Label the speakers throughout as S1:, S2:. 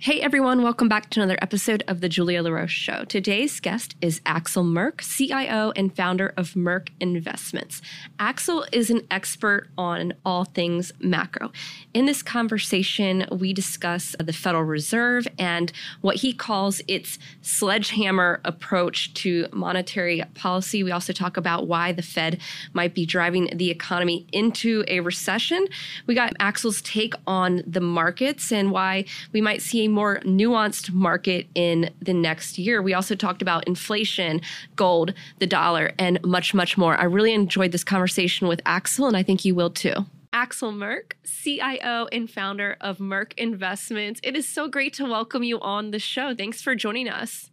S1: Hey everyone, welcome back to another episode of the Julia La Roche Show. Today's guest is Axel Merk, CIO and founder of Merk Investments. Axel is an expert on all things macro. In this conversation, we discuss the Federal Reserve and what he calls its sledgehammer approach to monetary policy. We also talk about why the Fed might be driving the economy into a recession. We got Axel's take on the markets and why we might see more nuanced market in the next year. We also talked about inflation, gold, the dollar, and much, much more. I really enjoyed this conversation with Axel, and I think you will too. Axel Merk, CIO and founder of Merk Investments. It is so great to welcome you on the show. Thanks for joining us.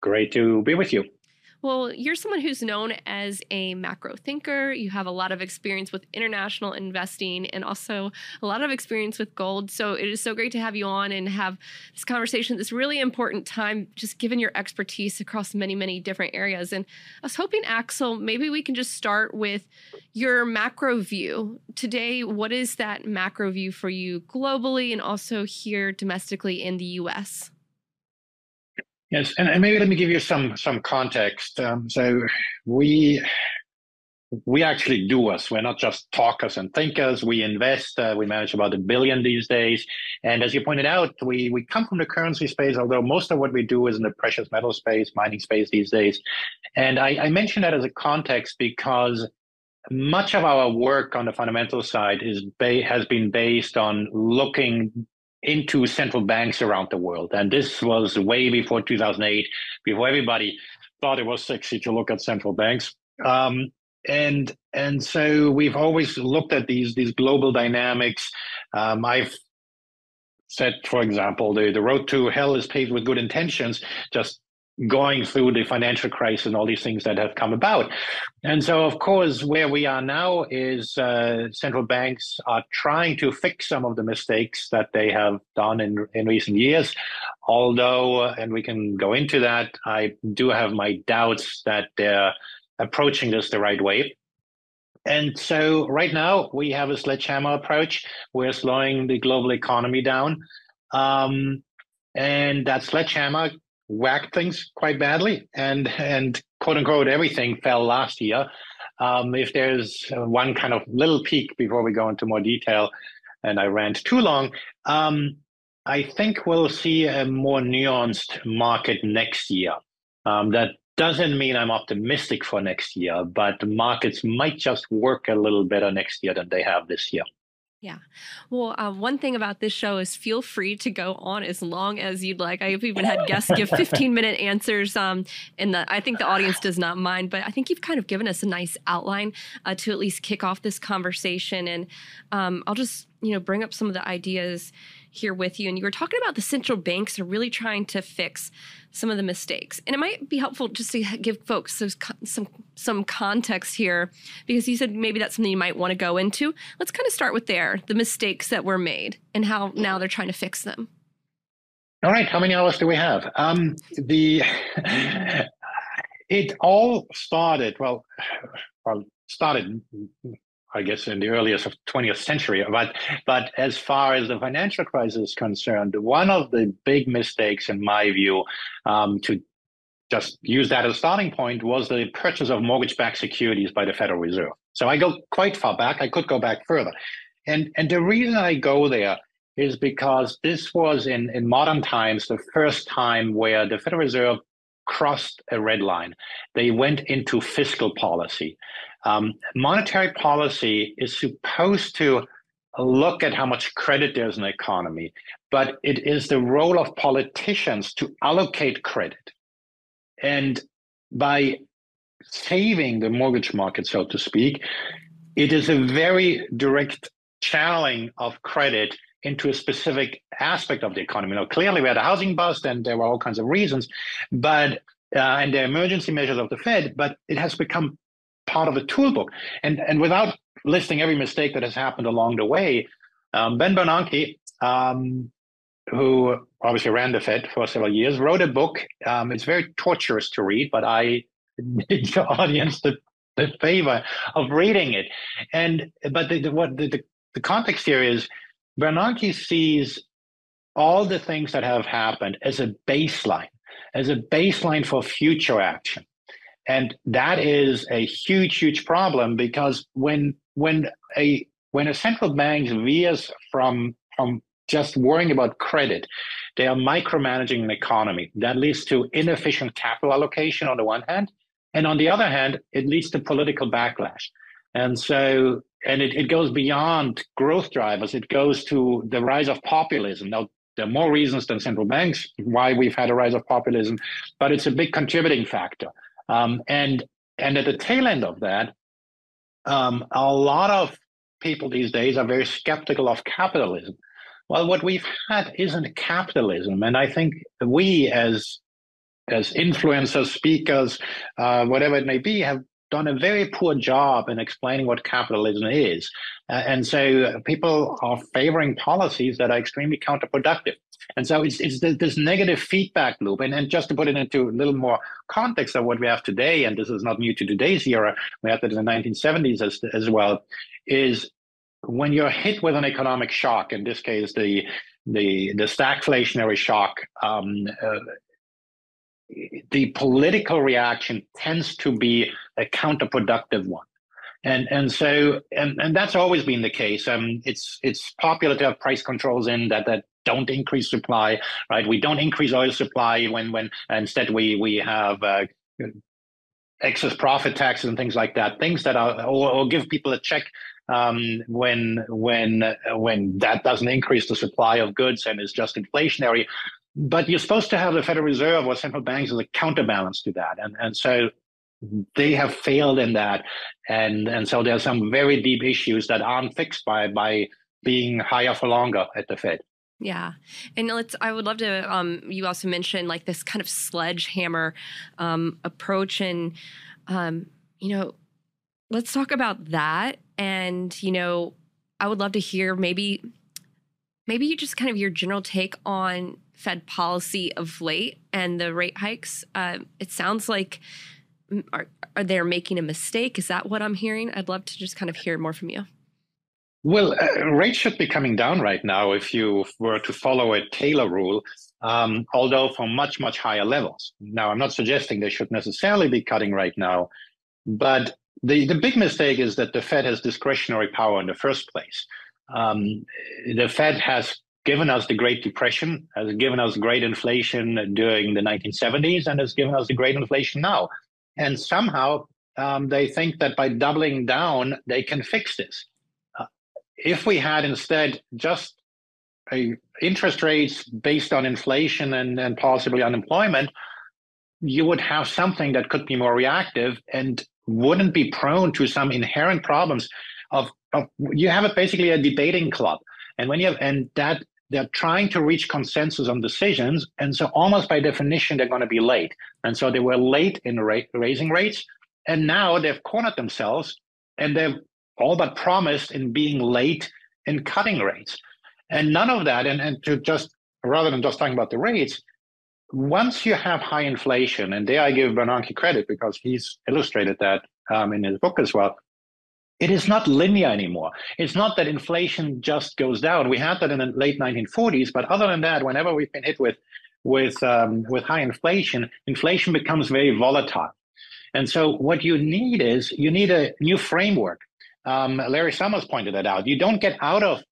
S2: Great to be with you.
S1: Well, you're someone who's known as a macro thinker. You have a lot of experience with international investing and also a lot of experience with gold. So it is so great to have you on and have this conversation at this really important time, just given your expertise across many, many different areas. And I was hoping, Axel, maybe we can just start with your macro view. Today, what is that macro view for you globally and also here domestically in the US?
S2: Yes, and, maybe let me give you some some context. Um, so we we actually do us. We're not just talkers and thinkers. We invest. Uh, we manage about a billion these days. And as you pointed out, we we come from the currency space. Although most of what we do is in the precious metal space, mining space these days. And I, I mention that as a context because much of our work on the fundamental side is ba- has been based on looking into central banks around the world. And this was way before 2008, before everybody thought it was sexy to look at central banks. Um, and and so we've always looked at these these global dynamics. Um, I've said, for example, the, the road to hell is paved with good intentions. Just going through the financial crisis and all these things that have come about. And so, of course, where we are now is uh, central banks are trying to fix some of the mistakes that they have done in, in recent years. Although, uh, and we can go into that, I do have my doubts that they're approaching this the right way. And so, right now, we have a sledgehammer approach. We're slowing the global economy down. Um, and that sledgehammer whacked things quite badly, and and quote unquote everything fell last year. Um, if there's one kind of little peek before we go into more detail, and I rant too long, um, I think we'll see a more nuanced market next year. Um, that doesn't mean I'm optimistic for next year, but markets might just work a little better next year than they have this year.
S1: Yeah. Well, uh, one thing about this show is feel free to go on as long as you'd like. I've even had guests give 15 minute answers. Um, and the, I think the audience does not mind, but I think you've kind of given us a nice outline uh, to at least kick off this conversation. And um, I'll just, you know, bring up some of the ideas here with you. And you were talking about the central banks are really trying to fix some of the mistakes. And it might be helpful just to give folks some some some context here because you said maybe that's something you might want to go into. Let's kind of start with there, the mistakes that were made and how now they're trying to fix them.
S2: All right, how many hours do we have? Um, the it all started well, well started I guess, in the earliest of 20th century. But, but as far as the financial crisis is concerned, one of the big mistakes, in my view, um, to just use that as a starting point, was the purchase of mortgage-backed securities by the Federal Reserve. So I go quite far back. I could go back further, and and the reason I go there is because this was in in modern times the first time where the Federal Reserve crossed a red line. They went into fiscal policy. Um, monetary policy is supposed to look at how much credit there's in the economy, but it is the role of politicians to allocate credit. And by saving the mortgage market, so to speak, it is a very direct channeling of credit into a specific aspect of the economy. Now, clearly, we had a housing bust, and there were all kinds of reasons, but uh, and the emergency measures of the Fed, but it has become part of the toolbook. And and without listing every mistake that has happened along the way, um, Ben Bernanke, um, who obviously ran the Fed for several years, wrote a book. Um, it's very torturous to read, but I did the audience the, the favor of reading it. And but the, the what the, the, the context here is Bernanke sees all the things that have happened as a baseline, as a baseline for future action. And that is a huge, huge problem because when when a when a central bank veers from from just worrying about credit, they are micromanaging an economy. That leads to inefficient capital allocation on the one hand, and on the other hand, it leads to political backlash. And so, and it, it goes beyond growth drivers. It goes to the rise of populism. Now, there are more reasons than central banks why we've had a rise of populism, but it's a big contributing factor. Um, and and at the tail end of that, um, a lot of people these days are very skeptical of capitalism. Well, what we've had isn't capitalism, and I think we as as influencers, speakers, uh, whatever it may be, have done a very poor job in explaining what capitalism is. Uh, and so people are favoring policies that are extremely counterproductive. And so it's, it's this negative feedback loop. And, and just to put it into a little more context of what we have today, and this is not new to today's era, we had that in the 1970s as, as well, is when you're hit with an economic shock, in this case, the the the stagflationary shock, um, uh, the political reaction tends to be a counterproductive one. And and so and, and that's always been the case. Um, it's it's popular to have price controls in that that don't increase supply, right? We don't increase oil supply when when instead we we have uh, excess profit taxes and things like that. Things that are or, or give people a check um, when when when that doesn't increase the supply of goods and is just inflationary. But you're supposed to have the Federal Reserve or central banks as a counterbalance to that, and and so they have failed in that, and and so there are some very deep issues that aren't fixed by by being higher for longer at the Fed.
S1: Yeah. And let's, I would love to, um, you also mentioned like this kind of sledgehammer um, approach. And, um, you know, let's talk about that. And, you know, I would love to hear maybe, maybe you just kind of your general take on Fed policy of late and the rate hikes. Uh, it sounds like are, are they making a mistake? Is that what I'm hearing? I'd love to just kind of hear more from you.
S2: Well, uh, rates should be coming down right now if you were to follow a Taylor rule, um, although from much, much higher levels. Now, I'm not suggesting they should necessarily be cutting right now, but the, the big mistake is that the Fed has discretionary power in the first place. Um, the Fed has given us the Great Depression, has given us great inflation during the 1970s, and has given us the great inflation now. And somehow um, they think that by doubling down, they can fix this. Uh, if we had instead just a interest rates based on inflation and, and possibly unemployment, you would have something that could be more reactive and wouldn't be prone to some inherent problems of, of you have a, basically a debating club and when you have and that they're trying to reach consensus on decisions. And so, almost by definition, they're going to be late. And so, they were late in rate, raising rates. And now they've cornered themselves and they've all but promised in being late in cutting rates. And none of that, and, and to just rather than just talking about the rates, once you have high inflation, and there I give Bernanke credit because he's illustrated that um, in his book as well it is not linear anymore. It's not that inflation just goes down. We had that in the late 1940s, but other than that, whenever we've been hit with with um, with high inflation, inflation becomes very volatile. And so, what you need is you need a new framework. Um, Larry Summers pointed that out. You don't get out of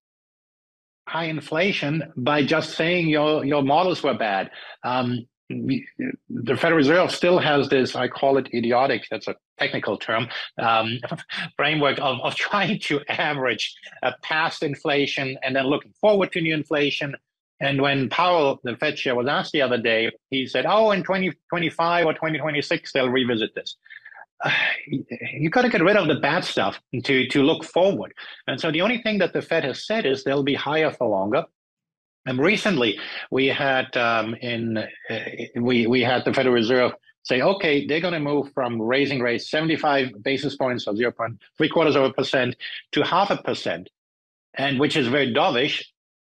S2: high inflation by just saying your your models were bad. Um, the Federal Reserve still has this, I call it idiotic, that's a technical term, um, framework of, of trying to average a past inflation and then looking forward to new inflation. And when Powell, the Fed chair, was asked the other day, he said, oh, in 2025 or 2026, they'll revisit this. Uh, you got to get rid of the bad stuff to, to look forward. And so the only thing that the Fed has said is they'll be higher for longer. And recently, we had um, in uh, we we had the Federal Reserve say, okay, they're going to move from raising rates 75 basis points or 0.3 quarters of a percent to half a percent, and which is very dovish.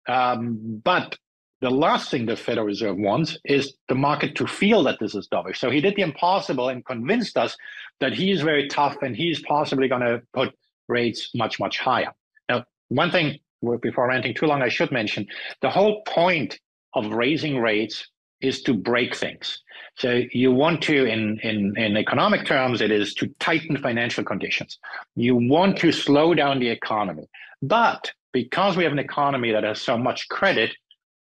S2: Um, but the last thing the Federal Reserve wants is the market to feel that this is dovish. So he did the impossible and convinced us that he is very tough and he's possibly going to put rates much, much higher. Now, one thing before ranting too long, I should mention the whole point of raising rates is to break things. So you want to, in, in, in economic terms, it is to tighten financial conditions. You want to slow down the economy. But because we have an economy that has so much credit,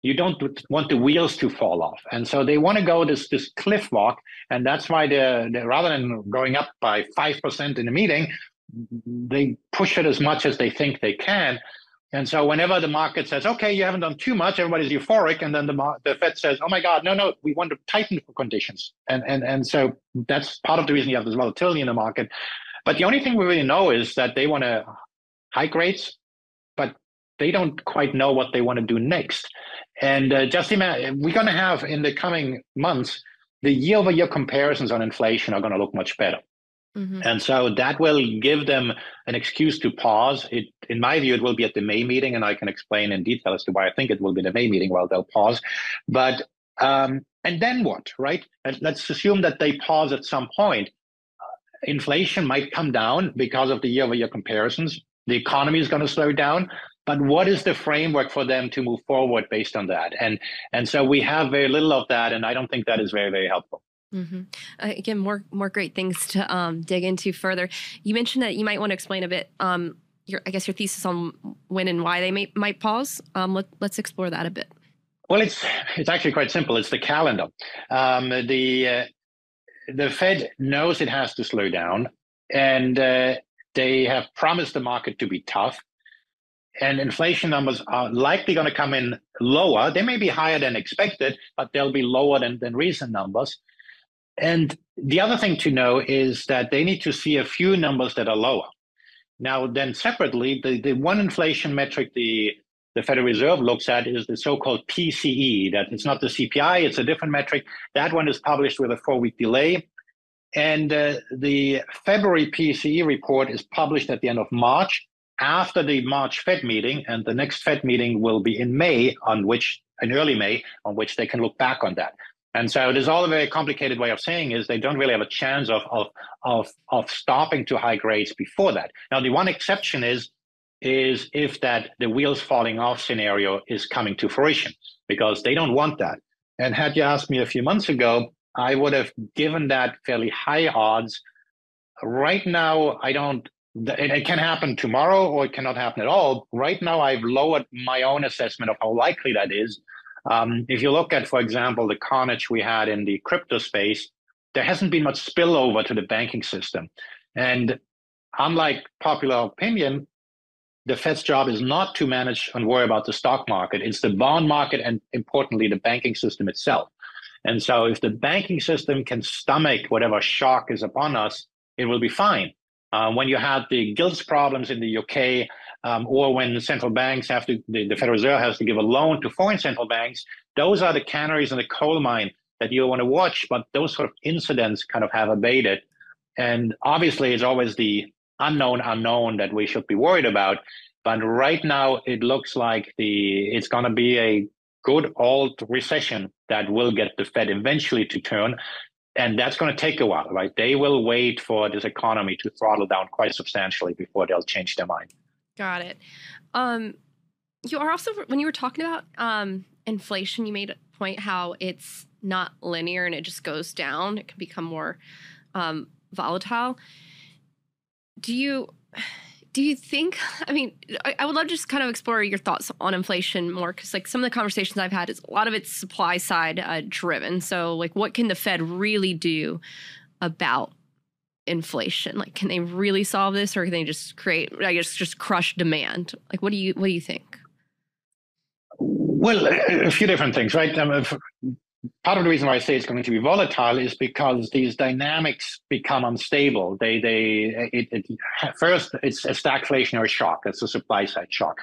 S2: you don't want the wheels to fall off. And so they want to go this, this cliff walk. And that's why they're, they're rather than going up by 5% in a meeting, they push it as much as they think they can. And so whenever the market says, okay, you haven't done too much, everybody's euphoric. And then the, the Fed says, oh my God, no, no, we want to tighten conditions. And, and, and so that's part of the reason you have this volatility in the market. But the only thing we really know is that they want to hike rates, but they don't quite know what they want to do next. And uh, just imagine, we're going to have in the coming months, the year over year comparisons on inflation are going to look much better. Mm-hmm. And so that will give them an excuse to pause. It, in my view, it will be at the May meeting, and I can explain in detail as to why I think it will be the May meeting while they'll pause. But um, and then what, right? And let's assume that they pause at some point. Inflation might come down because of the year-over-year comparisons. The economy is going to slow down. But what is the framework for them to move forward based on that? And and so we have very little of that, and I don't think that is very very helpful.
S1: Mm-hmm. Uh, again, more more great things to um, dig into further. You mentioned that you might want to explain a bit. Um, your, I guess your thesis on when and why they may, might pause. Um, let, us explore that a bit.
S2: Well, it's it's actually quite simple. It's the calendar. Um, the uh, the Fed knows it has to slow down, and uh, they have promised the market to be tough. And inflation numbers are likely going to come in lower. They may be higher than expected, but they'll be lower than, than recent numbers. And the other thing to know is that they need to see a few numbers that are lower. Now, then separately, the, the one inflation metric the, the Federal Reserve looks at is the so-called PCE, that it's not the CPI, it's a different metric. That one is published with a four-week delay. And uh, the February PCE report is published at the end of March after the March Fed meeting, and the next Fed meeting will be in May, on which, in early May, on which they can look back on that. And so there's all a very complicated way of saying is they don't really have a chance of, of, of, of stopping to high grades before that. Now, the one exception is, is if that the wheels falling off scenario is coming to fruition, because they don't want that. And had you asked me a few months ago, I would have given that fairly high odds. Right now, I don't, it can happen tomorrow or it cannot happen at all. Right now, I've lowered my own assessment of how likely that is um, if you look at, for example, the carnage we had in the crypto space, there hasn't been much spillover to the banking system. And unlike popular opinion, the Fed's job is not to manage and worry about the stock market. It's the bond market and importantly, the banking system itself. And so if the banking system can stomach whatever shock is upon us, it will be fine. Uh, when you had the gilts problems in the UK, um, or when the central banks have to, the, the, Federal Reserve has to give a loan to foreign central banks, those are the canaries in the coal mine that you want to watch. But those sort of incidents kind of have abated. And obviously, it's always the unknown unknown that we should be worried about. But right now, it looks like the it's going to be a good old recession that will get the Fed eventually to turn. And that's going to take a while, right? They will wait for this economy to throttle down quite substantially before they'll change their mind.
S1: Got it. Um, you are also when you were talking about um, inflation, you made a point how it's not linear and it just goes down. It can become more um, volatile. Do you do you think? I mean, I, I, would love to just kind of explore your thoughts on inflation more because, like, some of the conversations I've had is a lot of it's supply side uh, driven. So, like, what can the Fed really do about inflation? Like, can they really solve this, or can they just create, I guess, just crush demand? Like, what do you what do you think?
S2: Well, a few different things, right? Um, part of the reason why I say it's going to be volatile is because these dynamics become unstable. They, they, it, it, first it's a stagflationary shock. It's a supply side shock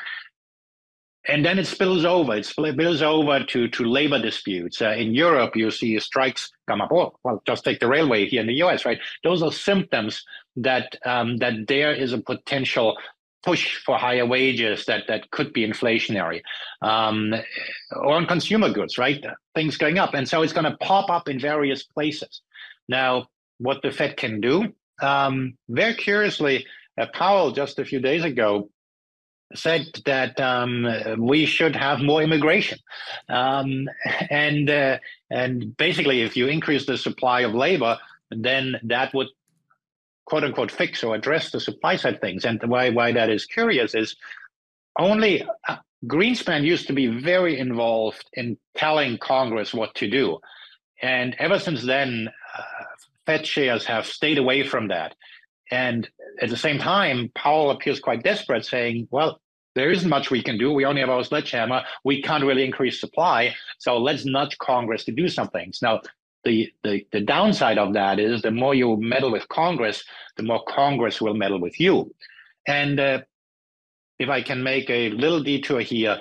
S2: and then it spills over. It spills over to, to labor disputes. Uh, in Europe, you see strikes come up. Oh, well, just take the railway here in the U.S. Right? Those are symptoms that um, that there is a potential push for higher wages that that could be inflationary, um, or on consumer goods. Right? Things going up, and so it's going to pop up in various places. Now, what the Fed can do, um, very curiously, uh, Powell just a few days ago said that um, we should have more immigration, um, and uh, and basically, if you increase the supply of labor, then that would quote unquote fix or address the supply side things. And why why that is curious is only uh, Greenspan used to be very involved in telling Congress what to do, and ever since then, uh, Fed chairs have stayed away from that. And at the same time, Powell appears quite desperate, saying, well, there isn't much we can do. We only have our sledgehammer. We can't really increase supply. So let's nudge Congress to do some things. Now, the, the, the downside of that is the more you meddle with Congress, the more Congress will meddle with you. And uh, if I can make a little detour here,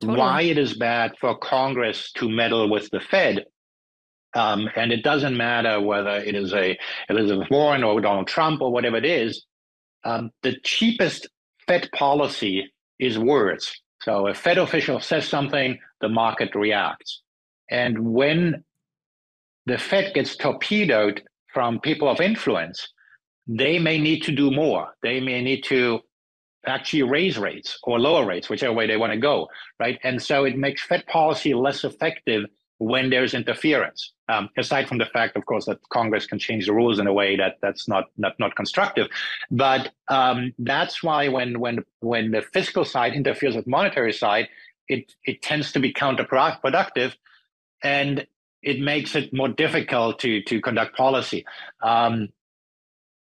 S2: totally. why it is bad for Congress to meddle with the Fed um, and it doesn't matter whether it is a Elizabeth Warren or Donald Trump or whatever it is. Um, the cheapest Fed policy is words. So a Fed official says something, the market reacts. And when the Fed gets torpedoed from people of influence, they may need to do more. They may need to actually raise rates or lower rates, whichever way they want to go, right? And so it makes Fed policy less effective when there's interference. Um, aside from the fact, of course, that Congress can change the rules in a way that that's not not, not constructive, but um, that's why when when when the fiscal side interferes with monetary side, it it tends to be counterproductive, and it makes it more difficult to to conduct policy. Um,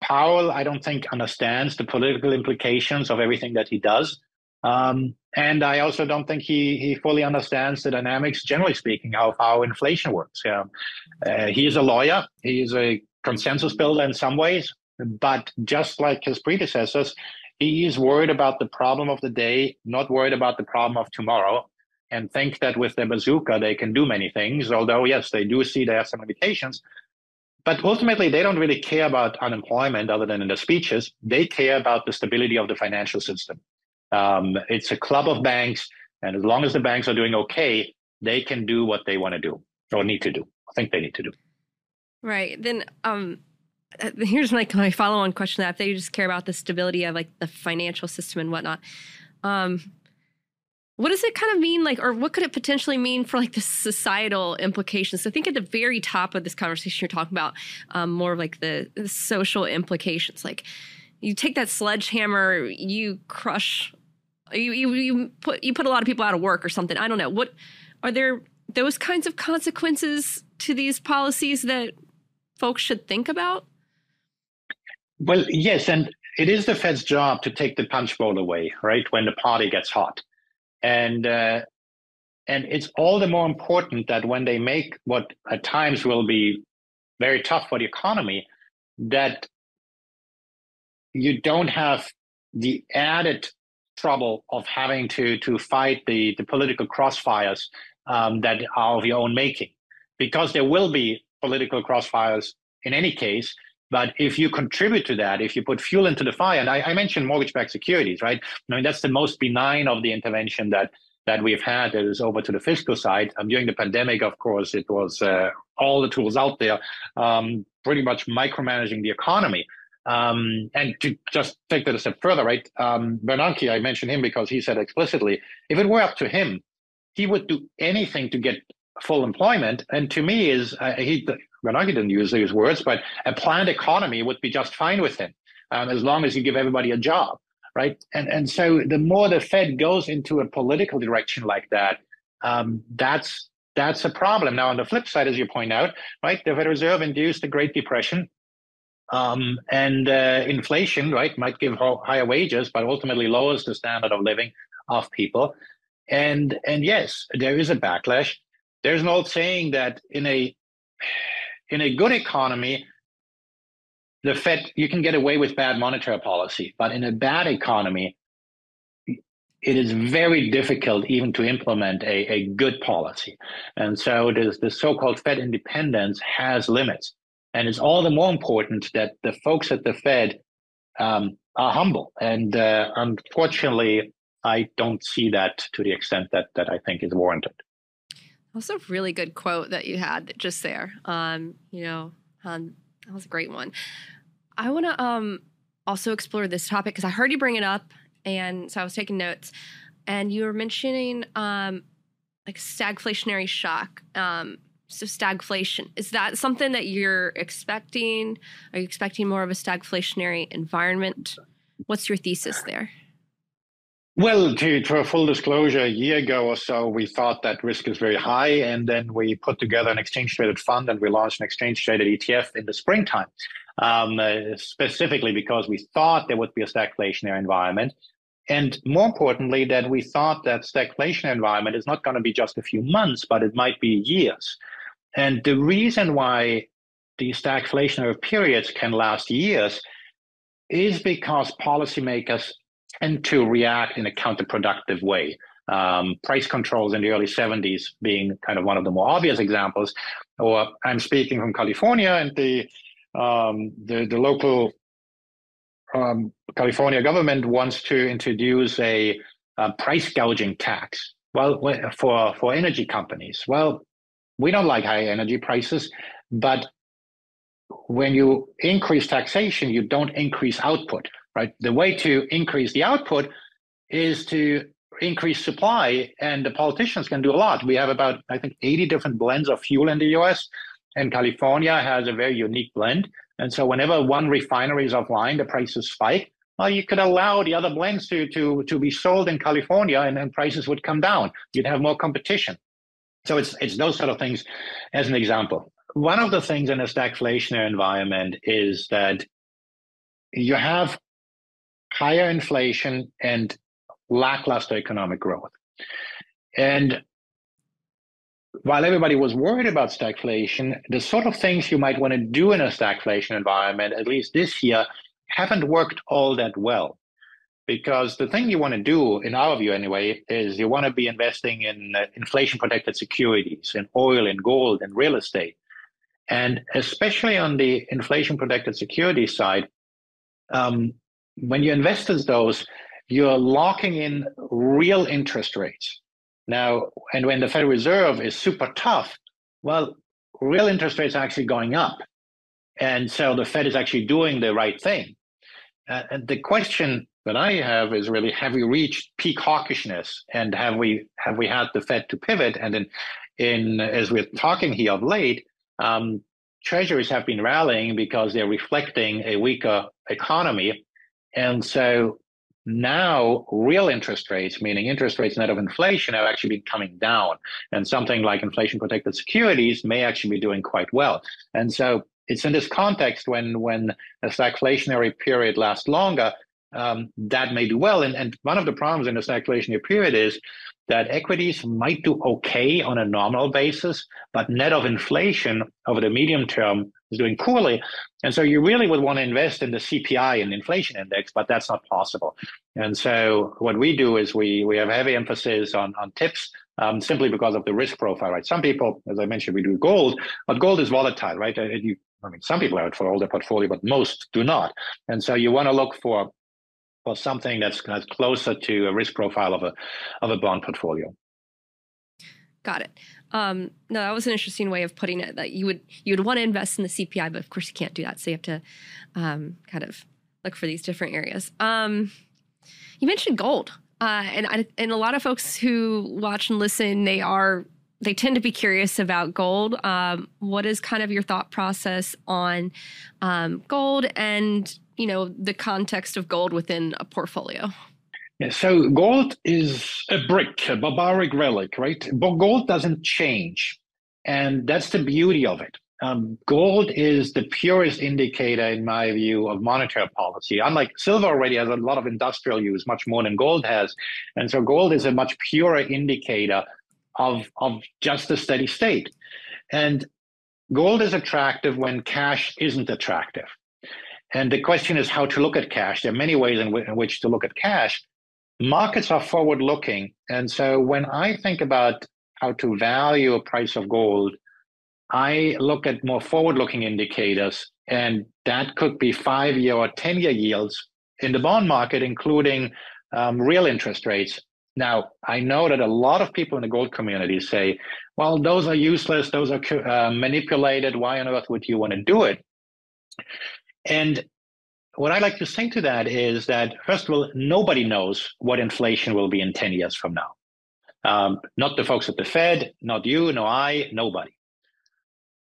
S2: Powell, I don't think understands the political implications of everything that he does. Um, and I also don't think he he fully understands the dynamics, generally speaking, of how inflation works. Yeah. Uh, he is a lawyer. He is a consensus builder in some ways, but just like his predecessors, he is worried about the problem of the day, not worried about the problem of tomorrow, and think that with their bazooka they can do many things. Although yes, they do see they have some limitations. But ultimately, they don't really care about unemployment other than in the speeches. They care about the stability of the financial system. Um, it's a club of banks, and as long as the banks are doing okay, they can do what they want to do or need to do. I think they need to do.
S1: Right. Then um, here's my, my follow on question that if they just care about the stability of like the financial system and whatnot, um, what does it kind of mean like or what could it potentially mean for like the societal implications so i think at the very top of this conversation you're talking about um, more of like the, the, social implications like you take that sledgehammer you crush you, you you put you put a lot of people out of work or something. I don't know. What are there those kinds of consequences to these policies that folks should think about?
S2: Well, yes, and it is the Fed's job to take the punch bowl away, right, when the party gets hot, and uh, and it's all the more important that when they make what at times will be very tough for the economy, that you don't have the added trouble of having to to fight the the political crossfires um, that are of your own making, because there will be political crossfires in any case. But if you contribute to that, if you put fuel into the fire, and I, I mentioned mortgage-backed securities, right? I mean that's the most benign of the intervention that that we've had that is over to the fiscal side. Um, during the pandemic, of course, it was uh, all the tools out there, um, pretty much micromanaging the economy. Um, and to just take that a step further, right? Um, Bernanke, I mentioned him because he said explicitly, if it were up to him, he would do anything to get full employment. And to me, is uh, he Bernanke didn't use these words, but a planned economy would be just fine with him, um, as long as you give everybody a job, right? And and so the more the Fed goes into a political direction like that, um, that's that's a problem. Now, on the flip side, as you point out, right, the Federal Reserve induced the Great Depression um, and uh, inflation, right, might give higher wages, but ultimately lowers the standard of living of people. And and yes, there is a backlash. There's an old saying that in a in a good economy, the Fed you can get away with bad monetary policy, but in a bad economy, it is very difficult even to implement a, a good policy. And so this, the so-called Fed independence has limits. And it's all the more important that the folks at the Fed um, are humble. And uh, unfortunately, I don't see that to the extent that that I think is warranted.
S1: That's a really good quote that you had just there. Um, you know, um, that was a great one. I want to um, also explore this topic because I heard you bring it up and so I was taking notes, and you were mentioning um, like stagflationary shock. Um, so stagflation is that something that you're expecting? Are you expecting more of a stagflationary environment? What's your thesis there?
S2: Well, to, to a full disclosure, a year ago or so, we thought that risk is very high, and then we put together an exchange traded fund and we launched an exchange traded ETF in the springtime, um, uh, specifically because we thought there would be a stagflationary environment. And more importantly, that we thought that stagflation environment is not going to be just a few months, but it might be years. And the reason why these stagflationary periods can last years is because policymakers tend to react in a counterproductive way. Um, price controls in the early 70s being kind of one of the more obvious examples. Or I'm speaking from California, and the um, the, the local um, California government wants to introduce a, a, price gouging tax. Well, for for energy companies, well, we don't like high energy prices, but when you increase taxation, you don't increase output, right? The way to increase the output is to increase supply, and the politicians can do a lot. We have about, I think, 80 different blends of fuel in the US, and California has a very unique blend. And so whenever one refinery is offline, the prices spike. Well, you could allow the other blends to to to be sold in California, and then prices would come down. You'd have more competition. So it's it's those sort of things, as an example. One of the things in a stagflationary environment is that you have higher inflation and lackluster economic growth. And while everybody was worried about stagflation, the sort of things you might want to do in a stagflation environment, at least this year, haven't worked all that well. Because the thing you want to do, in our view anyway, is you want to be investing in uh, inflation protected securities, in oil, in gold, in real estate. And especially on the inflation protected security side, um, when you invest in those, you're locking in real interest rates. Now, and when the Federal Reserve is super tough, well, real interest rates are actually going up. And so the Fed is actually doing the right thing. Uh, and the question that I have is really: Have we reached peak hawkishness, and have we have we had the Fed to pivot? And in, in as we're talking here of late, um, treasuries have been rallying because they're reflecting a weaker economy, and so now real interest rates, meaning interest rates net of inflation, have actually been coming down. And something like inflation protected securities may actually be doing quite well. And so it's in this context when when a stagflationary period lasts longer, um, that may do well. And, and one of the problems in a stagflationary period is that equities might do okay on a nominal basis, but net of inflation over the medium term is doing poorly. And so you really would want to invest in the CPI and inflation index, but that's not possible. And so what we do is we we have heavy emphasis on on tips um, simply because of the risk profile, right? Some people, as I mentioned, we do gold, but gold is volatile, right? You, I mean, some people have it for all their portfolio, but most do not. And so you want to look for for something that's, that's closer to a risk profile of a of a bond portfolio.
S1: Got it. Um, no, that was an interesting way of putting it. That you would you would want to invest in the CPI, but of course you can't do that. So you have to um, kind of look for these different areas. Um, you mentioned gold, uh, and I, and a lot of folks who watch and listen, they are they tend to be curious about gold. Um, what is kind of your thought process on um, gold and you know the context of gold within a portfolio?
S2: Yeah, so gold is a brick, a barbaric relic, right? But gold doesn't change. And that's the beauty of it. Um, gold is the purest indicator, in my view, of monetary policy. Unlike silver already has a lot of industrial use, much more than gold has. And so gold is a much purer indicator of, of just a steady state. And gold is attractive when cash isn't attractive. And the question is how to look at cash. There are many ways in, w- in which to look at cash markets are forward looking. And so when I think about how to value a price of gold, I look at more forward looking indicators, and that could be five year or 10 year yields in the bond market, including um, real interest rates. Now, I know that a lot of people in the gold community say, well, those are useless, those are uh, manipulated. Why on earth would you want to do it? And what I like to say to that is that, first of all, nobody knows what inflation will be in 10 years from now. Um, not the folks at the Fed, not you, no I, nobody.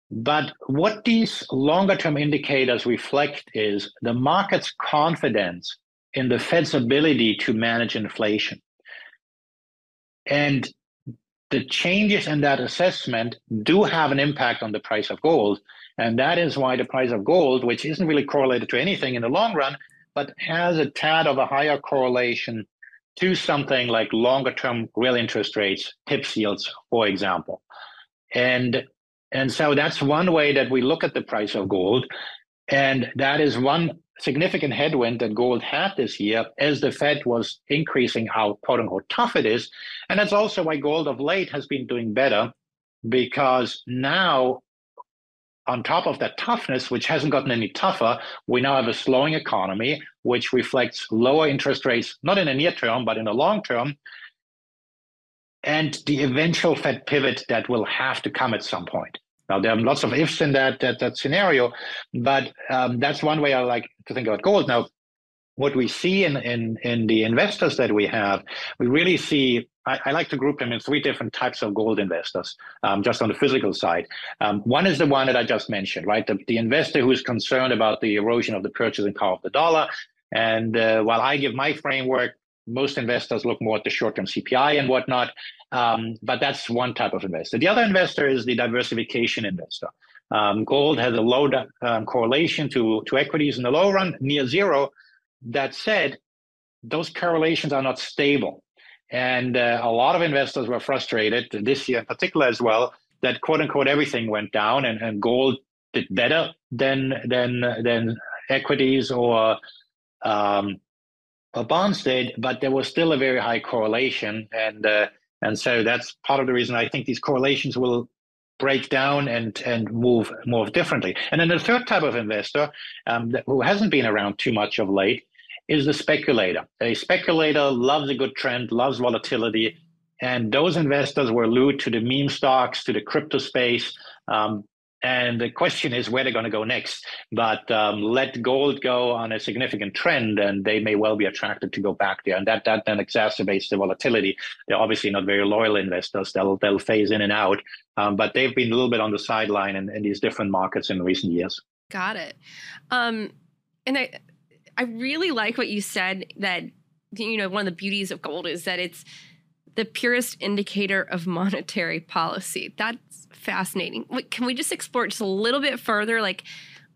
S2: But what these longer term indicators reflect is the market's confidence in the Fed's ability to manage inflation. And the changes in that assessment do have an impact on the price of gold. And that is why the price of gold, which isn't really correlated to anything in the long run, but has a tad of a higher correlation to something like longer term real interest rates, TIPS yields, for example. And and so that's one way that we look at the price of gold. And that is one significant headwind that gold had this year as the Fed was increasing how quote unquote tough it is. And that's also why gold of late has been doing better because now, on top of that toughness, which hasn't gotten any tougher, we now have a slowing economy, which reflects lower interest rates, not in the near term, but in the long term. And the eventual Fed pivot that will have to come at some point. Now there are lots of ifs in that that, that scenario, but um, that's one way I like to think about gold. Now, what we see in in in the investors that we have, we really see. I, I like to group them in three different types of gold investors, um, just on the physical side. Um, one is the one that I just mentioned, right? The, the investor who is concerned about the erosion of the purchasing power of the dollar. And uh, while I give my framework, most investors look more at the short-term CPI and whatnot. Um, but that's one type of investor. The other investor is the diversification investor. Um, gold has a low um, correlation to, to equities in the low run, near zero. That said, those correlations are not stable. And uh, a lot of investors were frustrated this year in particular as well that quote unquote everything went down and, and gold did better than than than equities or um, bonds did, but there was still a very high correlation. And uh, and so that's part of the reason I think these correlations will break down and and move move differently. And then the third type of investor um, that, who hasn't been around too much of late is the speculator. A speculator loves a good trend, loves volatility, and those investors were lured to the meme stocks, to the crypto space. Um, and the question is where they're going to go next. But um, let gold go on a significant trend, and they may well be attracted to go back there, and that that then exacerbates the volatility. They're obviously not very loyal investors; they'll they'll phase in and out. Um, but they've been a little bit on the sideline in, in these different markets in recent years.
S1: Got it. Um, and I I really like what you said that you know one of the beauties of gold is that it's the purest indicator of monetary policy. That's fascinating. Can we just explore just a little bit further, like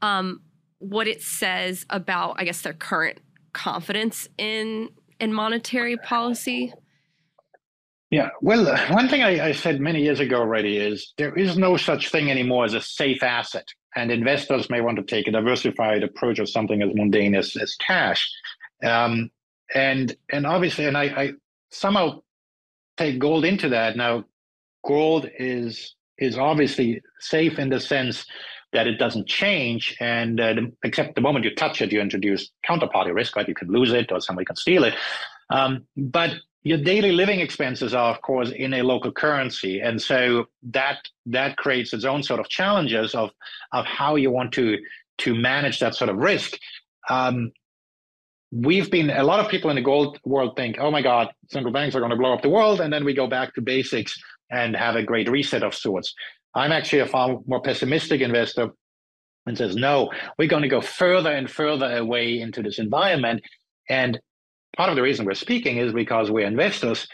S1: um, what it says about, I guess, their current confidence in in monetary policy?
S2: Yeah, well, one thing I, I, said many years ago already is there is no such thing anymore as a safe asset, and investors may want to take a diversified approach of something as mundane as, as cash. Um, and and obviously, and I, I somehow take gold into that. Now, gold is is obviously safe in the sense that it doesn't change, and uh, the, except the moment you touch it, you introduce counterparty risk, right? You could lose it, or somebody can steal it. Um, but your daily living expenses are, of course, in a local currency, and so that that creates its own sort of challenges of of how you want to to manage that sort of risk. Um, we've been a lot of people in the gold world think, oh my God, central banks are going to blow up the world, and then we go back to basics and have a great reset of sorts. I'm actually a far more pessimistic investor and says, no, we're going to go further and further away into this environment. And part of the reason we're speaking is because we're investors.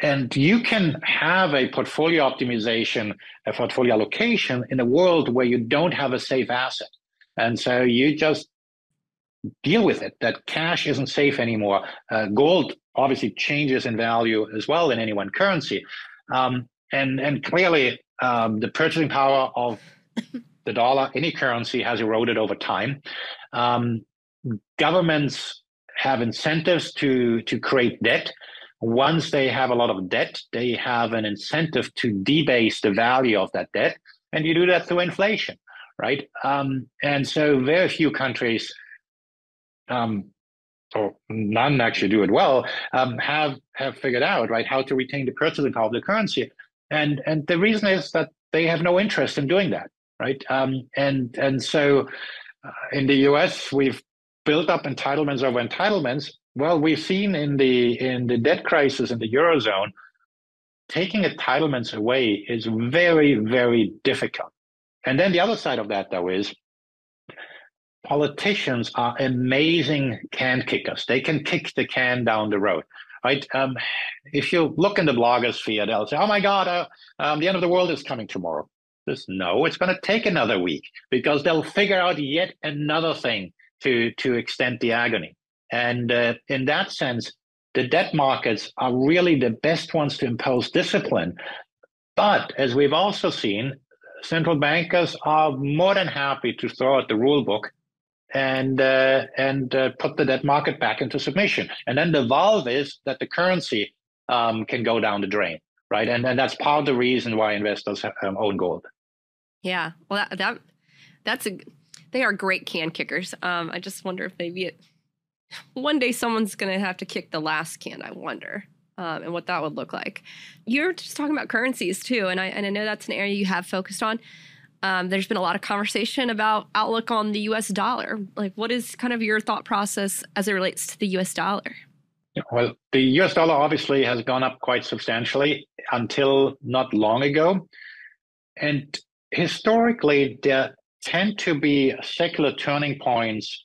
S2: And you can have a portfolio optimization, a portfolio allocation in a world where you don't have a safe asset. And so you just deal with it that cash isn't safe anymore. Uh, gold obviously changes in value as well in any one currency. Um, and, and clearly, um, the purchasing power of the dollar, any currency, has eroded over time. Um, governments have incentives to, to create debt. Once they have a lot of debt, they have an incentive to debase the value of that debt. And you do that through inflation, right? Um, and so very few countries um, or none actually do it well, um, have have figured out right how to retain the purchasing power of the currency, and and the reason is that they have no interest in doing that, right? Um, and and so uh, in the US, we've built up entitlements over entitlements. Well, we've seen in the in the debt crisis in the eurozone, taking entitlements away is very very difficult. And then the other side of that, though, is politicians are amazing can kickers. They can kick the can down the road, right? Um, if you look in the blogosphere, they'll say, "Oh my God, uh, um, the end of the world is coming tomorrow." This no, it's going to take another week because they'll figure out yet another thing to to extend the agony. And uh, in that sense, the debt markets are really the best ones to impose discipline. But as we've also seen, central bankers are more than happy to throw out the rule book and uh, and uh, put the debt market back into submission. And then the valve is that the currency um, can go down the drain, right? And and that's part of the reason why investors um, own gold.
S1: Yeah, well, that, that that's a they are great can kickers. Um, I just wonder if maybe it one day someone's going to have to kick the last can. I wonder. Um, and what that would look like. You're just talking about currencies too, and I and I know that's an area you have focused on. Um, there's been a lot of conversation about outlook on the U.S. dollar. Like, what is kind of your thought process as it relates to the U.S. dollar?
S2: Well, the U.S. dollar obviously has gone up quite substantially until not long ago, and historically there tend to be secular turning points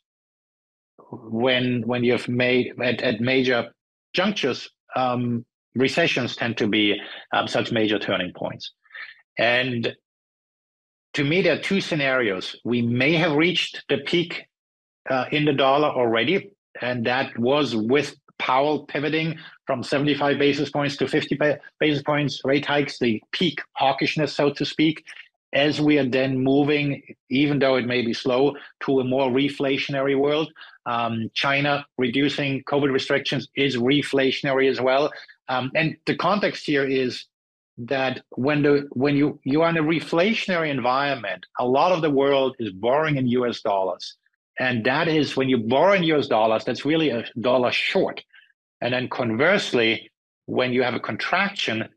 S2: when when you've made at, at major junctures. Um, recessions tend to be um, such major turning points, and to me, there are two scenarios. We may have reached the peak uh, in the dollar already, and that was with Powell pivoting from 75 basis points to 50 basis points rate hikes, the peak hawkishness, so to speak, as we are then moving, even though it may be slow, to a more reflationary world. Um, China reducing COVID restrictions is reflationary as well. Um, and the context here is that when the when you you are in a reflationary environment, a lot of the world is borrowing in U.S. dollars, and that is when you borrow in U.S. dollars, that's really a dollar short. And then conversely, when you have a contraction,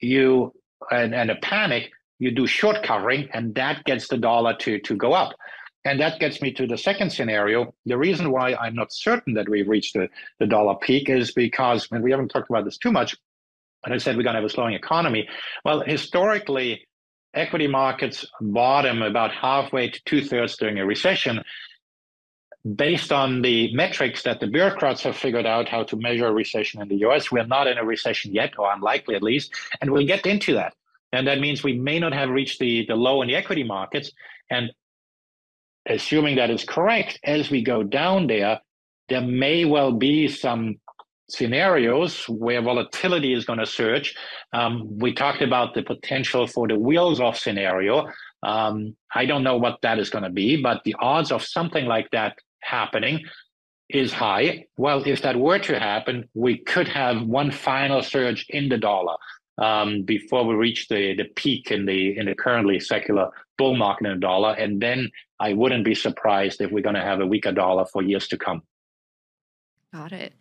S2: you and, and a panic, you do short covering, and that gets the dollar to to go up. And that gets me to the second scenario. The reason why I'm not certain that we've reached the, the dollar peak is because, and we haven't talked about this too much, and I said we're going to have a slowing economy. Well, historically, equity markets bottom about halfway to two thirds during a recession. Based on the metrics that the bureaucrats have figured out how to measure a recession in the US, we're not in a recession yet, or unlikely at least, and we'll get into that. And that means we may not have reached the, the low in the equity markets. And assuming that is correct, as we go down there, there may well be some scenarios where volatility is going to surge. Um, we talked about the potential for the wheels off scenario. Um, I don't know what that is going to be, but the odds of something like that happening is high. Well, if that were to happen, we could have one final surge in the dollar um, before we reach the, the peak in the in the currently secular bull market in the dollar, and then I wouldn't be surprised if we're going to have a weaker dollar for years to come.
S1: Got it.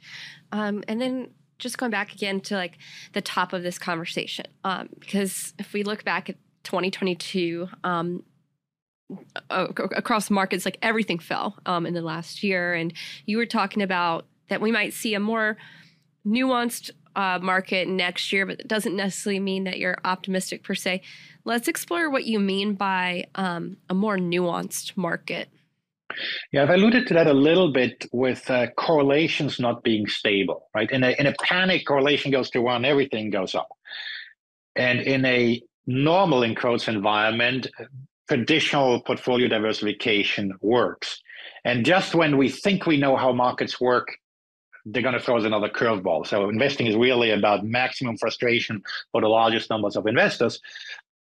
S1: Um, and then just going back again to like the top of this conversation, um, because if we look back at 2022, um, across markets, like everything fell um, in the last year. And you were talking about that we might see a more nuanced uh, market next year, but it doesn't necessarily mean that you're optimistic per se. Let's explore what you mean by um, a more nuanced market.
S2: Yeah, I've alluded to that a little bit with uh, correlations not being stable, right? In a, in a panic, correlation goes to one, everything goes up. And in a normal, in quotes, environment, traditional portfolio diversification works. And just when we think we know how markets work, they're going to throw us another curveball. So investing is really about maximum frustration for the largest numbers of investors.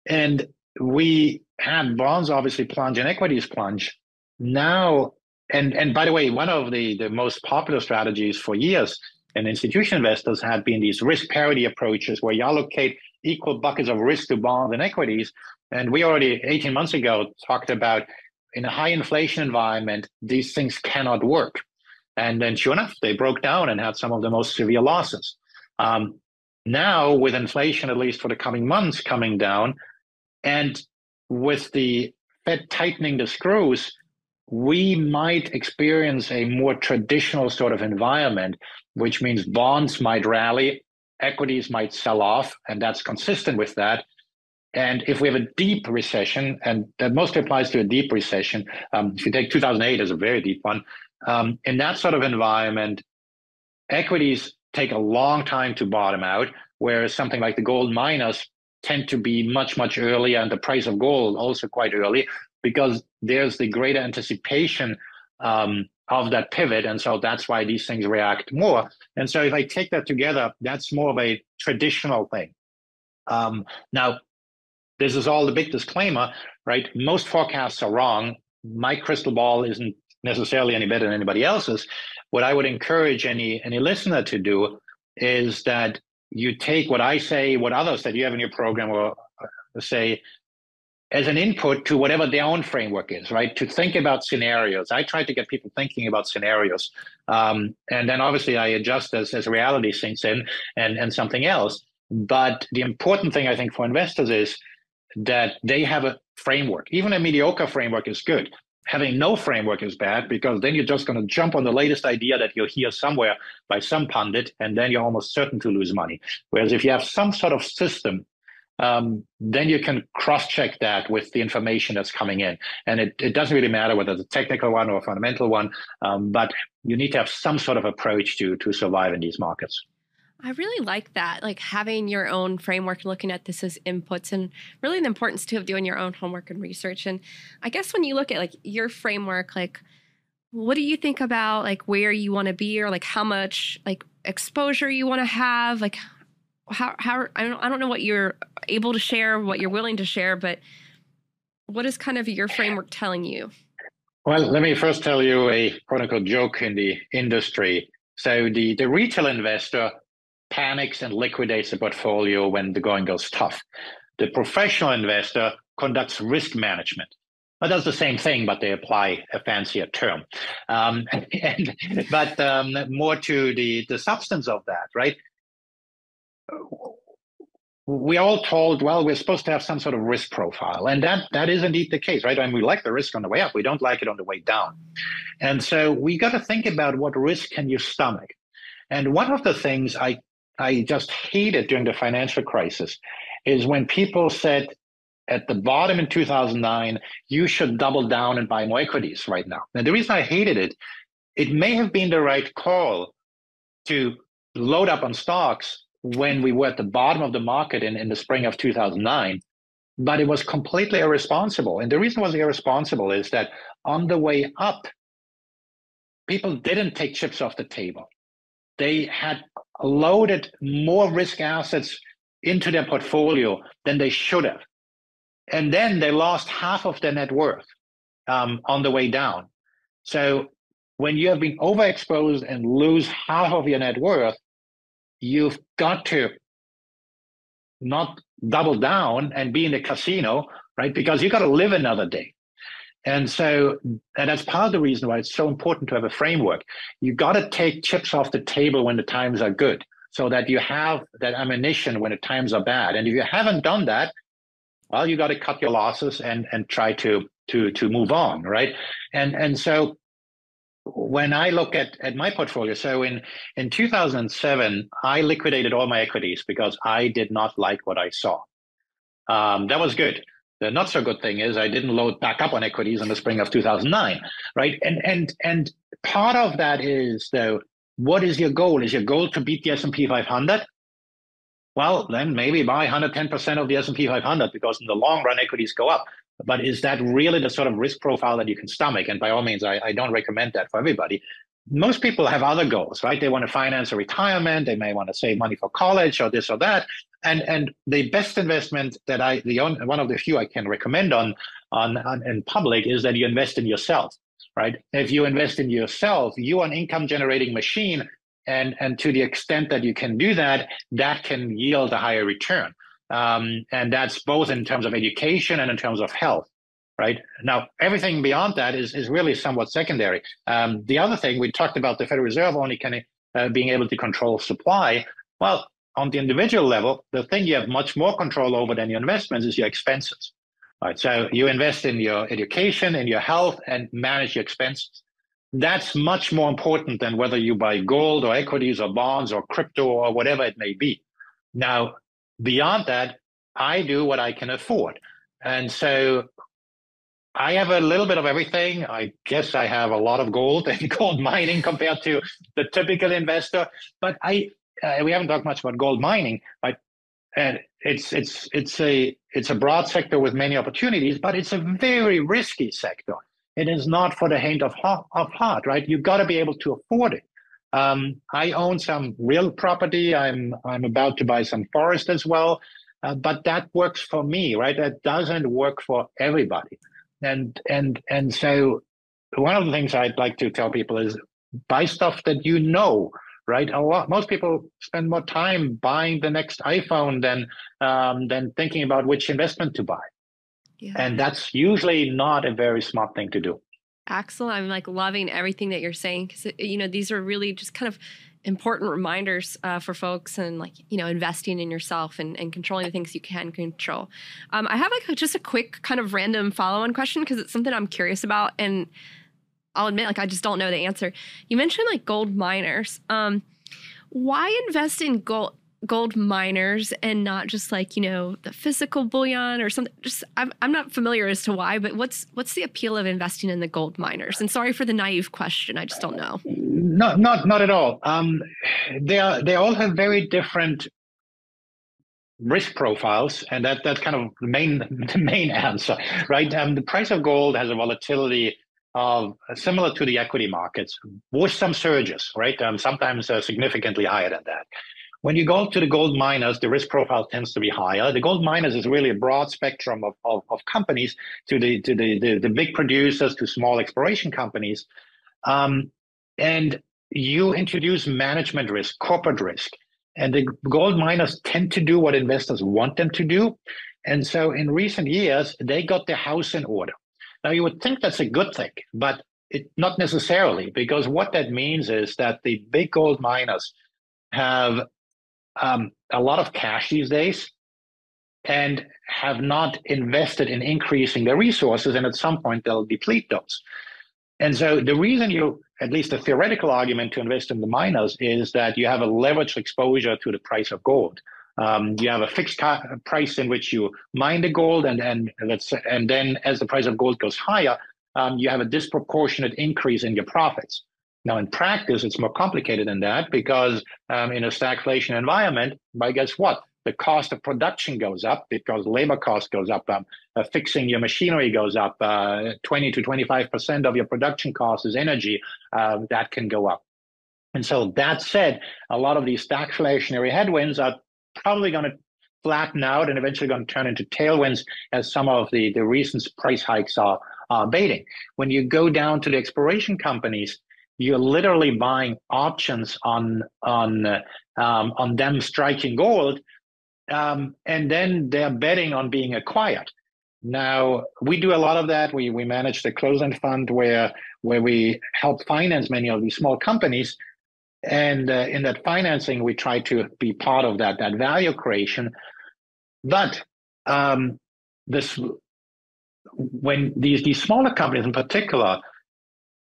S2: And we had bonds obviously plunge and equities plunge now and and by the way one of the the most popular strategies for years and institutional investors had been these risk parity approaches where you allocate equal buckets of risk to bonds and equities. And we already 18 months ago talked about in a high inflation environment these things cannot work. And then sure enough they broke down and had some of the most severe losses. Um, now with inflation at least for the coming months coming down and with the fed tightening the screws we might experience a more traditional sort of environment, which means bonds might rally, equities might sell off, and that's consistent with that. And if we have a deep recession, and that mostly applies to a deep recession, um, if you take 2008 as a very deep one, um, in that sort of environment, equities take a long time to bottom out, whereas something like the gold miners tend to be much, much earlier, and the price of gold also quite early because there's the greater anticipation um, of that pivot. And so that's why these things react more. And so if I take that together, that's more of a traditional thing. Um, now, this is all the big disclaimer, right? Most forecasts are wrong. My crystal ball isn't necessarily any better than anybody else's. What I would encourage any any listener to do is that you take what I say, what others that you have in your program or uh, say as an input to whatever their own framework is, right? To think about scenarios. I try to get people thinking about scenarios. Um, and then obviously I adjust as, as reality sinks in and, and something else. But the important thing I think for investors is that they have a framework. Even a mediocre framework is good. Having no framework is bad because then you're just going to jump on the latest idea that you'll hear somewhere by some pundit, and then you're almost certain to lose money. Whereas if you have some sort of system um, then you can cross-check that with the information that's coming in. And it, it doesn't really matter whether it's a technical one or a fundamental one, um, but you need to have some sort of approach to to survive in these markets.
S1: I really like that, like having your own framework, looking at this as inputs, and really the importance too of doing your own homework and research. And I guess when you look at like your framework, like what do you think about like where you want to be, or like how much like exposure you want to have? Like how how I don't I don't know what you're able to share, what you're willing to share, but what is kind of your framework telling you?
S2: Well, let me first tell you a quote unquote joke in the industry. So the, the retail investor panics and liquidates a portfolio when the going goes tough. The professional investor conducts risk management. Well, does the same thing, but they apply a fancier term. Um, and, but um, more to the, the substance of that, right? We all told, well, we're supposed to have some sort of risk profile. And that that is indeed the case, right? Mean, we like the risk on the way up. We don't like it on the way down. And so we got to think about what risk can you stomach. And one of the things I I just hated during the financial crisis is when people said at the bottom in 2009, you should double down and buy more equities right now. And the reason I hated it, it may have been the right call to load up on stocks when we were at the bottom of the market in, in the spring of 2009, but it was completely irresponsible. And the reason it was irresponsible is that on the way up, people didn't take chips off the table. They had loaded more risk assets into their portfolio than they should have. And then they lost half of their net worth um, on the way down. So when you have been overexposed and lose half of your net worth, you've got to not double down and be in the casino, right? Because you got to live another day. And so, and that's part of the reason why it's so important to have a framework. You got to take chips off the table when the times are good so that you have that ammunition when the times are bad. And if you haven't done that, well, you got to cut your losses and, and try to, to, to move on, right? And, and so when I look at, at my portfolio, so in, in 2007, I liquidated all my equities because I did not like what I saw. Um, that was good. The not so good thing is I didn't load back up on equities in the spring of 2009, right? And and and part of that is though, what is your goal? Is your goal to beat the S&P 500? Well, then maybe buy 110% of the S&P 500 because in the long run equities go up. But is that really the sort of risk profile that you can stomach? And by all means, I, I don't recommend that for everybody. Most people have other goals, right? They want to finance a retirement. They may want to save money for college or this or that. And and the best investment that I the only, one of the few I can recommend on, on on in public is that you invest in yourself, right? If you invest in yourself, you are an income generating machine and and to the extent that you can do that that can yield a higher return um, and that's both in terms of education and in terms of health right now everything beyond that is, is really somewhat secondary um, the other thing we talked about the federal reserve only of uh, being able to control supply well on the individual level the thing you have much more control over than your investments is your expenses Right. So you invest in your education, in your health, and manage your expenses. That's much more important than whether you buy gold or equities or bonds or crypto or whatever it may be. Now, beyond that, I do what I can afford. And so I have a little bit of everything. I guess I have a lot of gold and gold mining compared to the typical investor. But I, uh, we haven't talked much about gold mining, but and it's it's it's a it's a broad sector with many opportunities, but it's a very risky sector. It is not for the faint of of heart, right? You've got to be able to afford it. Um, I own some real property. I'm I'm about to buy some forest as well, uh, but that works for me, right? That doesn't work for everybody, and and and so one of the things I'd like to tell people is buy stuff that you know right? A lot, most people spend more time buying the next iPhone than um, than thinking about which investment to buy, yeah. and that's usually not a very smart thing to do.
S1: Axel, I'm like loving everything that you're saying because you know these are really just kind of important reminders uh, for folks and like you know investing in yourself and, and controlling the things you can control um, i have like just a quick kind of random follow-on question because it's something i'm curious about and I'll admit, like I just don't know the answer. You mentioned like gold miners. Um, why invest in gold gold miners and not just like you know the physical bullion or something? Just I'm I'm not familiar as to why, but what's what's the appeal of investing in the gold miners? And sorry for the naive question, I just don't know.
S2: Not not not at all. Um, they are they all have very different risk profiles, and that that's kind of the main the main answer, right? Um, the price of gold has a volatility of similar to the equity markets with some surges, right? Um, sometimes uh, significantly higher than that. When you go to the gold miners, the risk profile tends to be higher. The gold miners is really a broad spectrum of, of, of companies to the to the, the, the big producers to small exploration companies. Um, and you introduce management risk, corporate risk. And the gold miners tend to do what investors want them to do. And so in recent years, they got their house in order. Now, you would think that's a good thing, but it, not necessarily, because what that means is that the big gold miners have um, a lot of cash these days and have not invested in increasing their resources, and at some point they'll deplete those. And so the reason you, at least a theoretical argument to invest in the miners, is that you have a leveraged exposure to the price of gold. Um, you have a fixed price in which you mine the gold, and and let's and then as the price of gold goes higher, um, you have a disproportionate increase in your profits. Now, in practice, it's more complicated than that because um, in a stagflation environment, by guess what? The cost of production goes up because labor cost goes up. Um, uh, fixing your machinery goes up. Uh, 20 to 25 percent of your production cost is energy. Uh, that can go up. And so that said, a lot of these stagflationary headwinds are probably going to flatten out and eventually going to turn into tailwinds as some of the, the recent price hikes are, are baiting. When you go down to the exploration companies, you're literally buying options on on um, on them striking gold, um, and then they're betting on being acquired. Now we do a lot of that. We we manage the closed-end fund where where we help finance many of these small companies and uh, in that financing, we try to be part of that that value creation. But um, this, when these these smaller companies in particular,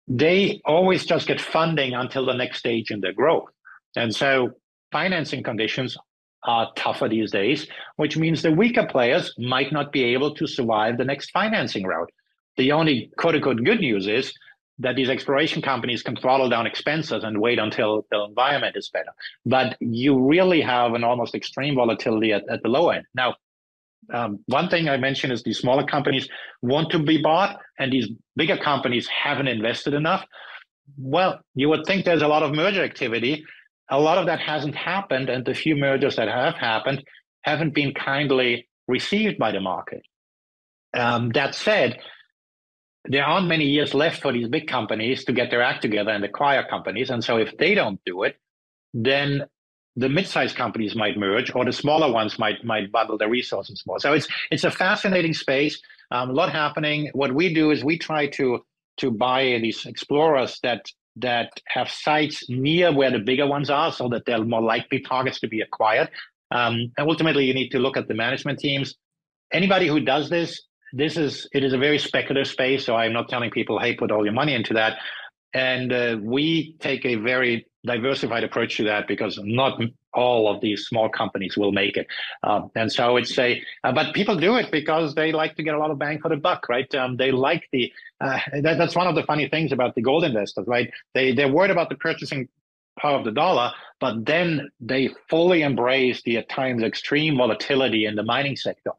S2: they always just get funding until the next stage in their growth, and so financing conditions are tougher these days, which means the weaker players might not be able to survive the next financing route. The only quote unquote good news is that these exploration companies can throttle down expenses and wait until the environment is better. But you really have an almost extreme volatility at, at the low end. Now, um, one thing I mentioned is these smaller companies want to be bought, and these bigger companies haven't invested enough. Well, you would think there's a lot of merger activity. A lot of that hasn't happened, and the few mergers that have happened haven't been kindly received by the market. Um, that said, there aren't many years left for these big companies to get their act together and acquire companies. And so if they don't do it, then the mid-sized companies might merge or the smaller ones might might bundle their resources more. So it's it's a fascinating space. Um, a lot happening. What we do is we try to to buy these explorers that that have sites near where the bigger ones are, so that they're more likely targets to be acquired. Um, and ultimately, you need to look at the management teams. Anybody who does this this is it is a very speculative space. So I'm not telling people, hey, put all your money into that. And uh, we take a very diversified approach to that because not all of these small companies will make it. Um, and so it's a, uh, but people do it because they like to get a lot of bang for the buck, right? Um, they like the, uh, that, that's one of the funny things about the gold investors, right? They, they're worried about the purchasing power of the dollar, but then they fully embrace the at times extreme volatility in the mining sector.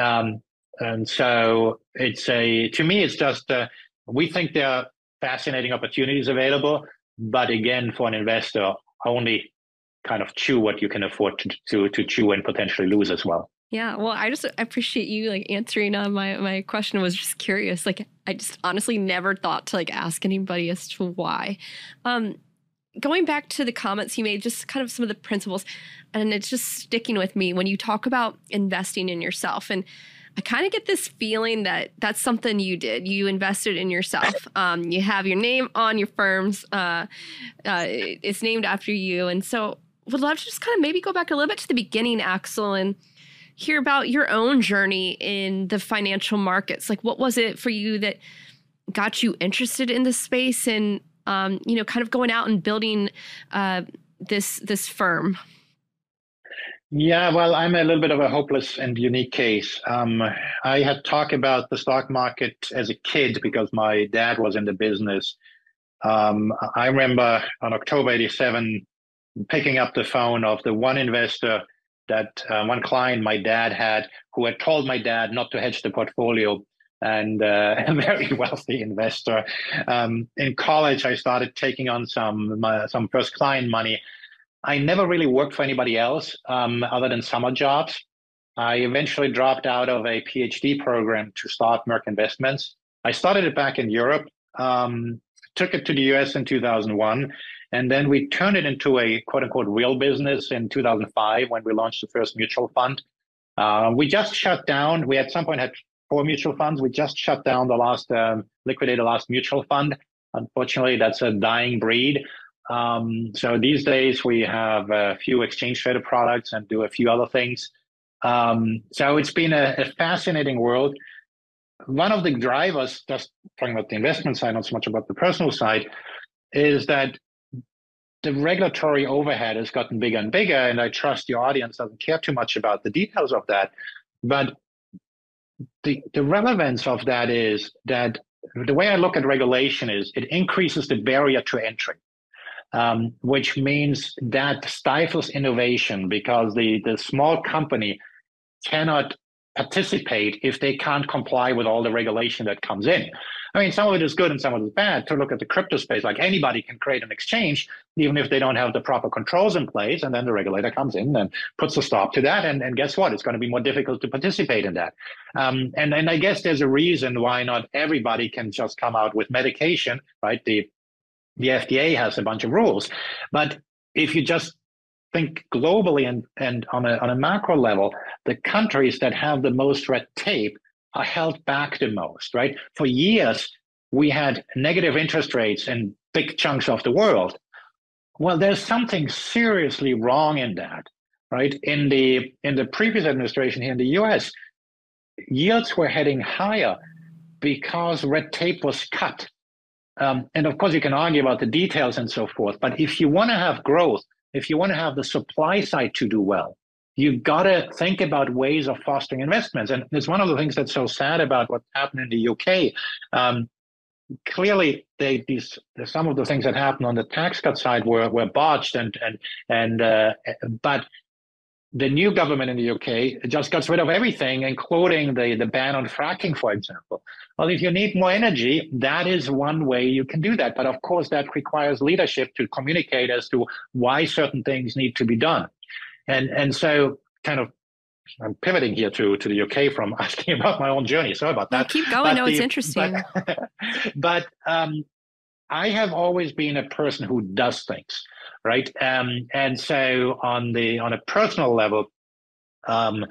S2: Um, and so it's a, to me, it's just, uh, we think there are fascinating opportunities available, but again, for an investor, only kind of chew what you can afford to, to, to chew and potentially lose as well.
S1: Yeah, well, I just appreciate you like answering on my my question. Was just curious. Like, I just honestly never thought to like ask anybody as to why. Um, going back to the comments you made, just kind of some of the principles, and it's just sticking with me when you talk about investing in yourself. And I kind of get this feeling that that's something you did. You invested in yourself. Um, you have your name on your firms. Uh, uh, it's named after you, and so would love to just kind of maybe go back a little bit to the beginning, Axel, and hear about your own journey in the financial markets. Like, what was it for you that got you interested in this space and um, you know, kind of going out and building uh, this this firm?
S2: Yeah, well, I'm a little bit of a hopeless and unique case. Um, I had talked about the stock market as a kid because my dad was in the business. Um, I remember on October 87 picking up the phone of the one investor that uh, one client my dad had who had told my dad not to hedge the portfolio and uh, a very wealthy investor. Um, in college, I started taking on some my, some first client money. I never really worked for anybody else um, other than summer jobs. I eventually dropped out of a PhD program to start Merk Investments. I started it back in Europe, um, took it to the US in 2001, and then we turned it into a quote unquote real business in 2005 when we launched the first mutual fund. Uh, we just shut down. We at some point had four mutual funds. We just shut down the last, um, liquidated the last mutual fund. Unfortunately, that's a dying breed. Um, so these days we have a few exchange traded products and do a few other things. Um, so it's been a, a, fascinating world. One of the drivers, just talking about the investment side, not so much about the personal side, is that the regulatory overhead has gotten bigger and bigger. And I trust your audience doesn't care too much about the details of that. But the, the relevance of that is that the way I look at regulation is it increases the barrier to entry, um, which means that stifles innovation because the, the small company cannot participate if they can't comply with all the regulation that comes in. I mean, some of it is good and some of it is bad. To look at the crypto space, like anybody can create an exchange, even if they don't have the proper controls in place. And then the regulator comes in and puts a stop to that. And, and guess what? It's going to be more difficult to participate in that. Um, and, and I guess there's a reason why not everybody can just come out with medication, right? The, the FDA has a bunch of rules. But if you just think globally and, and on, a, on a macro level, the countries that have the most red tape are held back the most, right? For years, we had negative interest rates in big chunks of the world. Well, there's something seriously wrong in that, right? In the in the previous administration here in the US, yields were heading higher because red tape was cut. Um, and of course, you can argue about the details and so forth. But if you want to have growth, if you want to have the supply side to do well, you got to think about ways of fostering investments. And it's one of the things that's so sad about what happened in the UK. Um, clearly, they, these some of the things that happened on the tax cut side were were botched, and and and uh, but the new government in the UK just got rid of everything, including the, the ban on fracking, for example. Well, if you need more energy, that is one way you can do that. But of course, that requires leadership to communicate as to why certain things need to be done. And and so kind of I'm pivoting here to to the UK from asking about my own journey. Sorry about that.
S1: keep going. But no, the, it's interesting.
S2: But, but um, I have always been a person who does things, right? Um, and so on the on a personal level, um,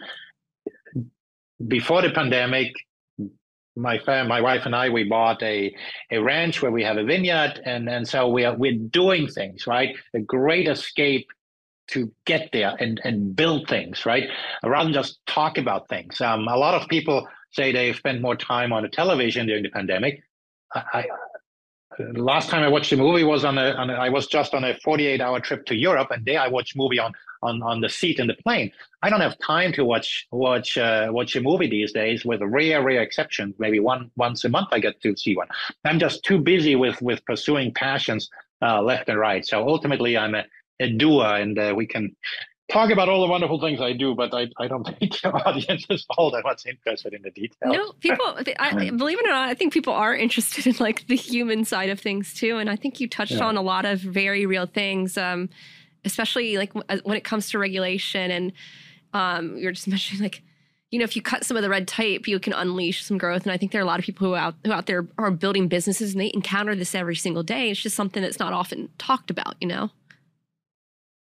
S2: before the pandemic, my fam, my wife and I, we bought a, a ranch where we have a vineyard, and and so we are we're doing things right. A great escape to get there and, and build things, right? Rather than just talk about things. Um, a lot of people say they spent more time on the television during the pandemic. I, I last time I watched a movie was on a, on a I was just on a 48 hour trip to Europe, and there I watched movie on on on the seat in the plane. I don't have time to watch watch uh, watch a movie these days. With rare rare exceptions, maybe one once a month I get to see one. I'm just too busy with with pursuing passions uh, left and right. So ultimately, I'm a, a doer, and uh, we can talk about all the wonderful things I do, but I, I don't think the audience is all that much interested in the details.
S1: No, people, I, believe it or not, I think people are interested in like the human side of things too. And I think you touched yeah. on a lot of very real things, um, especially like when it comes to regulation. And um, you're just mentioning like, you know, if you cut some of the red tape, you can unleash some growth. And I think there are a lot of people who out who out there are building businesses and they encounter this every single day. It's just something that's not often talked about, you know.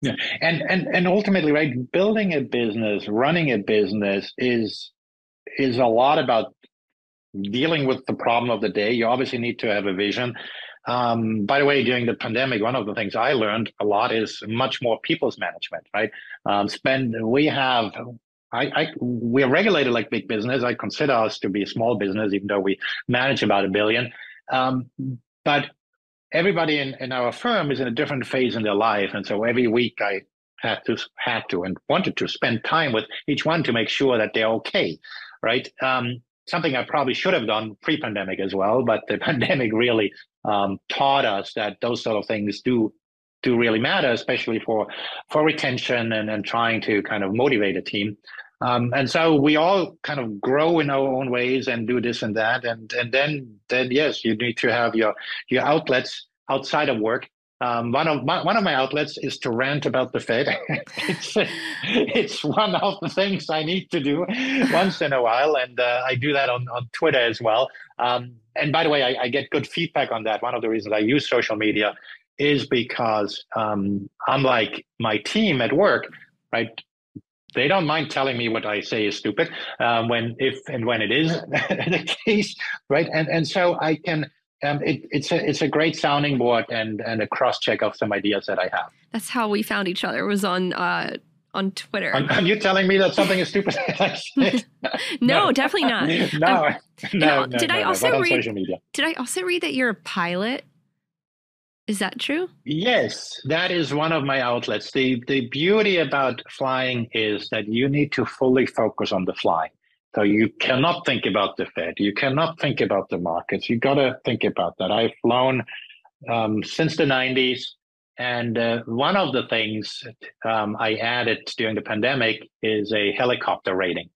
S2: Yeah, and and and ultimately, right, building a business, running a business is is a lot about dealing with the problem of the day. You obviously need to have a vision. Um, by the way, during the pandemic, one of the things I learned a lot is much more people's management. Right, um, spend we have. I, I we're regulated like big business. I consider us to be a small business, even though we manage about a billion. Um, but everybody in, in our firm is in a different phase in their life. And so every week I had to had to and wanted to spend time with each one to make sure that they're okay. Right. Um, something I probably should have done pre-pandemic as well, but the pandemic really um, taught us that those sort of things do do really matter, especially for for retention and, and trying to kind of motivate a team. Um, and so we all kind of grow in our own ways and do this and that. And and then then yes, you need to have your your outlets outside of work. Um, one of my, one of my outlets is to rant about the Fed. it's it's one of the things I need to do once in a while, and uh, I do that on, on Twitter as well. Um, and by the way, I, I, get good feedback on that. One of the reasons I use social media is because um, unlike my team at work, right, they don't mind telling me what I say is stupid um, when if and when it is the case, right? And and so I can. Um, it, it's a it's a great sounding board and and a cross check of some ideas that I have.
S1: That's how we found each other. Was on uh, on Twitter.
S2: Are, you telling me that something is stupid?
S1: no, no, definitely not.
S2: no, um, no, no,
S1: Did
S2: no,
S1: I also read? Did I also read that you're a pilot? Is that true?
S2: Yes, that is one of my outlets. The the beauty about flying is that you need to fully focus on the flying. So you cannot think about the Fed. You cannot think about the markets. You got to think about that. I've flown um, since the 90s. And uh, one of the things um, I added during the pandemic is a helicopter rating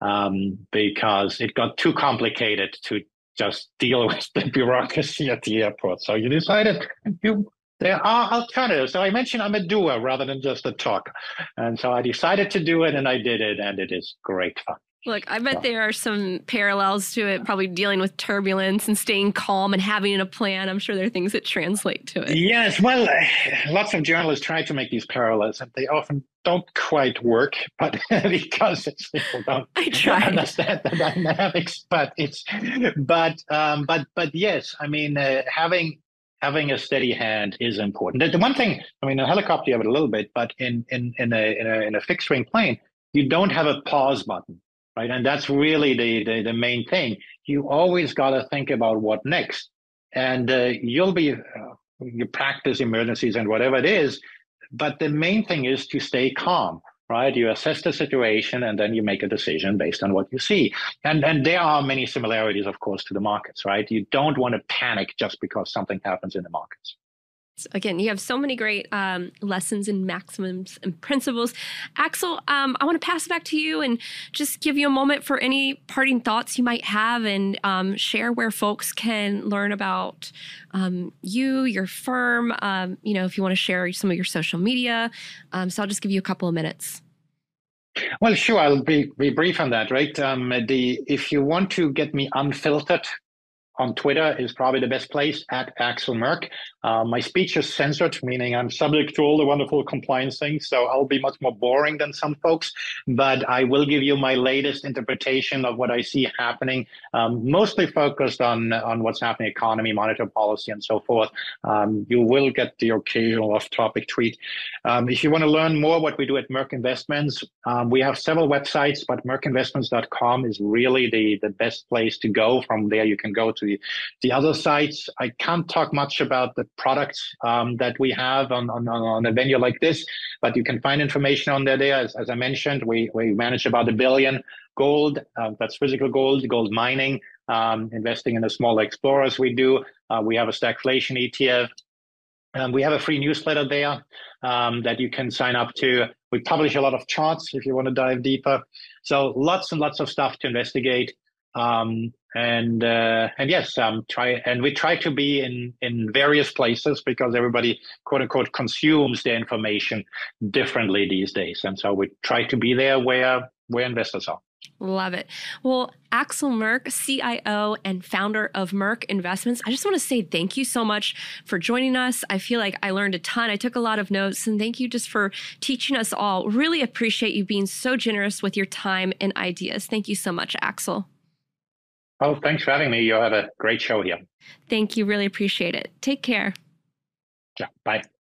S2: um, because it got too complicated to just deal with the bureaucracy at the airport. So you decided you there are alternatives. So I mentioned I'm a doer rather than just a talker. And so I decided to do it and I did it and it is great fun.
S1: Look, I bet there are some parallels to it, probably dealing with turbulence and staying calm and having a plan. I'm sure there are things that translate to it.
S2: Yes, well, lots of journalists try to make these parallels, and they often don't quite work, but because people don't
S1: I try.
S2: understand the dynamics. But it's, but, um, but, but yes, I mean, uh, having having a steady hand is important. The, the one thing, I mean, a helicopter you have it a little bit, but in in in a in a, in a fixed wing plane, you don't have a pause button right? And that's really the, the, the main thing. You always got to think about what next. And uh, you'll be, uh, you practice emergencies and whatever it is. But the main thing is to stay calm, right? You assess the situation and then you make a decision based on what you see. And, and there are many similarities, of course, to the markets, right? You don't want to panic just because something happens in the markets
S1: again, you have so many great um, lessons and maxims and principles. Axel, um, I want to pass it back to you and just give you a moment for any parting thoughts you might have and um, share where folks can learn about um, you, your firm. Um, you know, if you want to share some of your social media. Um, so I'll just give you a couple of minutes.
S2: Well, sure. I'll be, be brief on that, right? the if you want to get me unfiltered, on Twitter is probably the best place at Axel Merk. Uh, my speech is censored, meaning I'm subject to all the wonderful compliance things. So I'll be much more boring than some folks, but I will give you my latest interpretation of what I see happening, um, mostly focused on, on what's happening, economy, monetary policy, and so forth. Um, you will get the occasional off topic tweet. Um, if you want to learn more what we do at Merk Investments, um, we have several websites, but merkinvestments.com is really the, the best place to go. From there, you can go to the, the other sites. I can't talk much about the products um, that we have on, on, on a venue like this, but you can find information on there. there. As, as I mentioned, we, we manage about a billion gold. Uh, that's physical gold, gold mining, um, investing in the small explorers we do. Uh, we have a stagflation ETF. Um, we have a free newsletter there um, that you can sign up to. We publish a lot of charts if you want to dive deeper. So lots and lots of stuff to investigate. Um, and uh, and yes, um, try and we try to be in in various places because everybody quote unquote consumes the information differently these days, and so we try to be there where where investors are.
S1: Love it. Well, Axel Merk, CIO and founder of Merk Investments, I just want to say thank you so much for joining us. I feel like I learned a ton. I took a lot of notes, and thank you just for teaching us all. Really appreciate you being so generous with your time and ideas. Thank you so much, Axel.
S2: Oh, thanks for having me. You'll have a great show here.
S1: Thank you. Really appreciate it. Take care.
S2: Yeah. Bye.